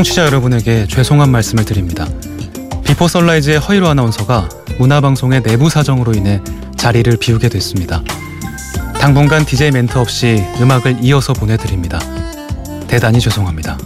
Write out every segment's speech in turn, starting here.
청취자 여러분에게 죄송한 말씀을 드립니다. 비포 선라이즈의 허이로 아나운서가 문화방송의 내부 사정으로 인해 자리를 비우게 됐습니다. 당분간 DJ 멘트 없이 음악을 이어서 보내드립니다. 대단히 죄송합니다.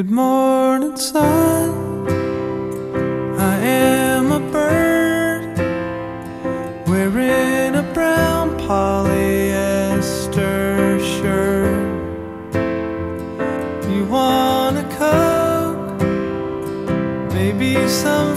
Good morning, sun. I am a bird wearing a brown polyester shirt. You want a coke? Maybe some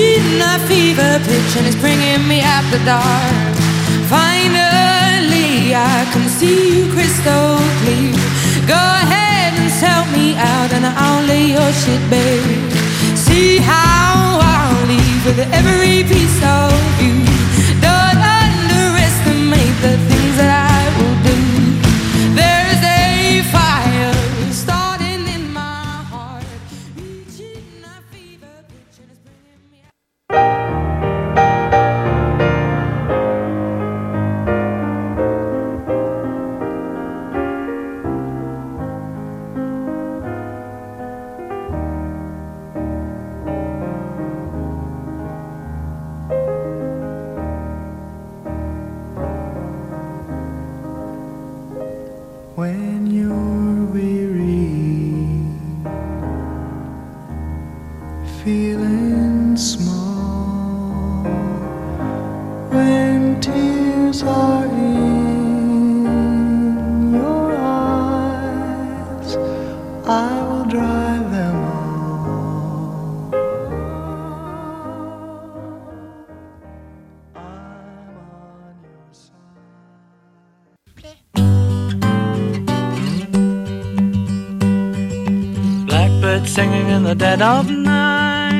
reaching a fever pitch, and it's bringing me out the dark. Finally, I can see you crystal clear. Go ahead and sell me out, and I'll lay your shit bare. See how I'll leave with every piece of you. When you're weary, feeling small, when tears are in your eyes, I will dry them the dead of night.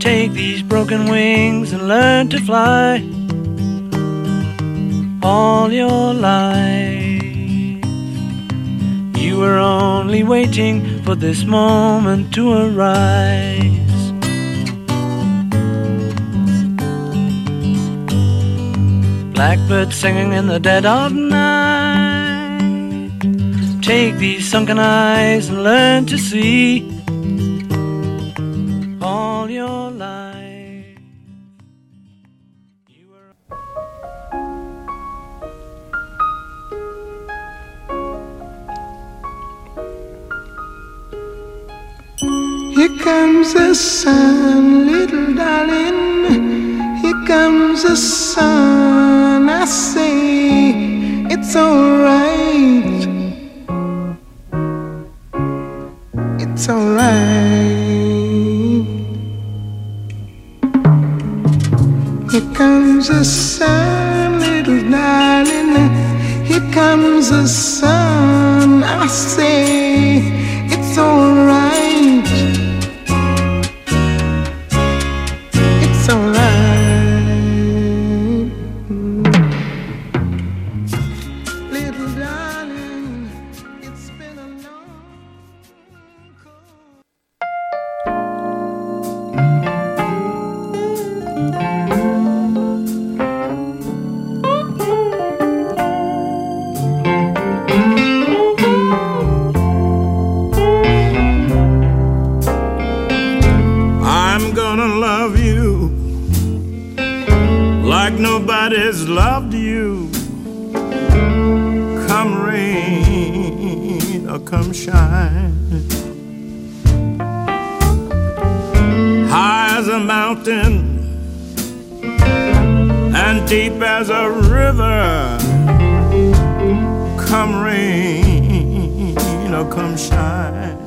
Take these broken wings and learn to fly. All your life, you were only waiting for this moment to arise. Blackbird singing in the dead of night. Take these sunken eyes and learn to see all your life. You. Here comes the sun, little darling. Here comes the sun. I say it's alright say High as a mountain and deep as a river. Come rain or come shine.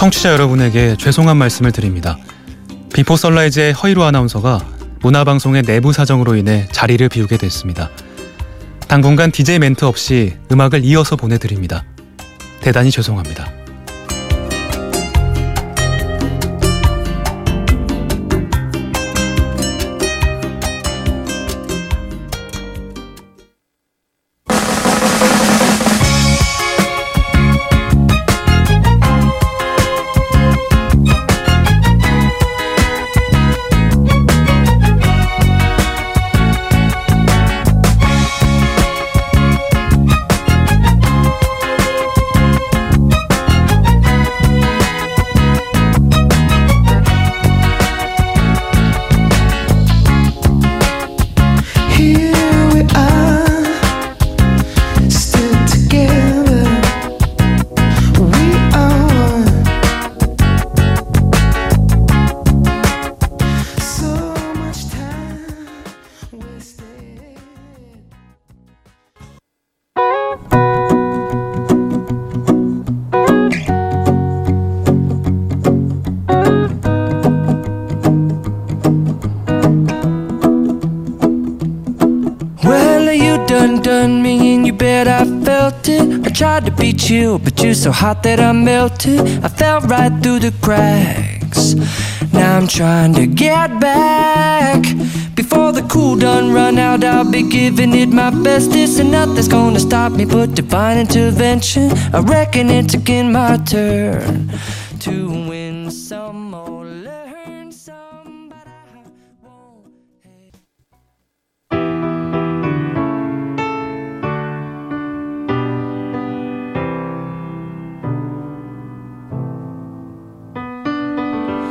청취자 여러분에게 죄송한 말씀을 드립니다. 비포 선라이즈의 허이로 아나운서가 문화방송의 내부 사정으로 인해 자리를 비우게 됐습니다. 당분간 DJ 멘트 없이 음악을 이어서 보내드립니다. 대단히 죄송합니다. Tried to beat you, but you're so hot that I melted. I fell right through the cracks. Now I'm trying to get back. Before the cool done run out, I'll be giving it my bestest, and nothing's gonna stop me but divine intervention. I reckon it's again my turn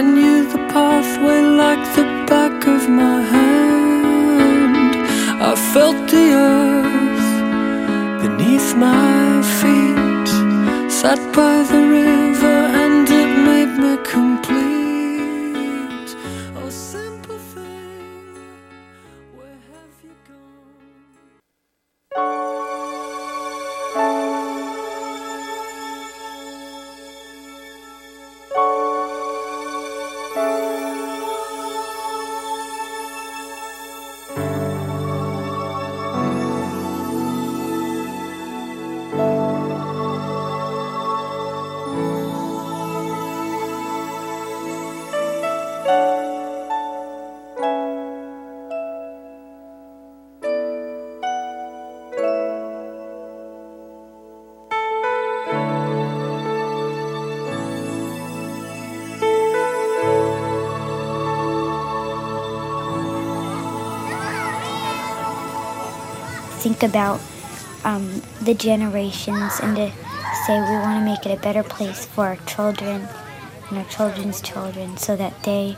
I knew the pathway like the back of my hand. I felt the earth beneath my feet, sat by the river. Think about um, the generations and to say we want to make it a better place for our children and our children's children so that they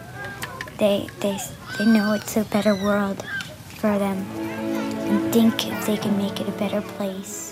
they they they know it's a better world for them and think if they can make it a better place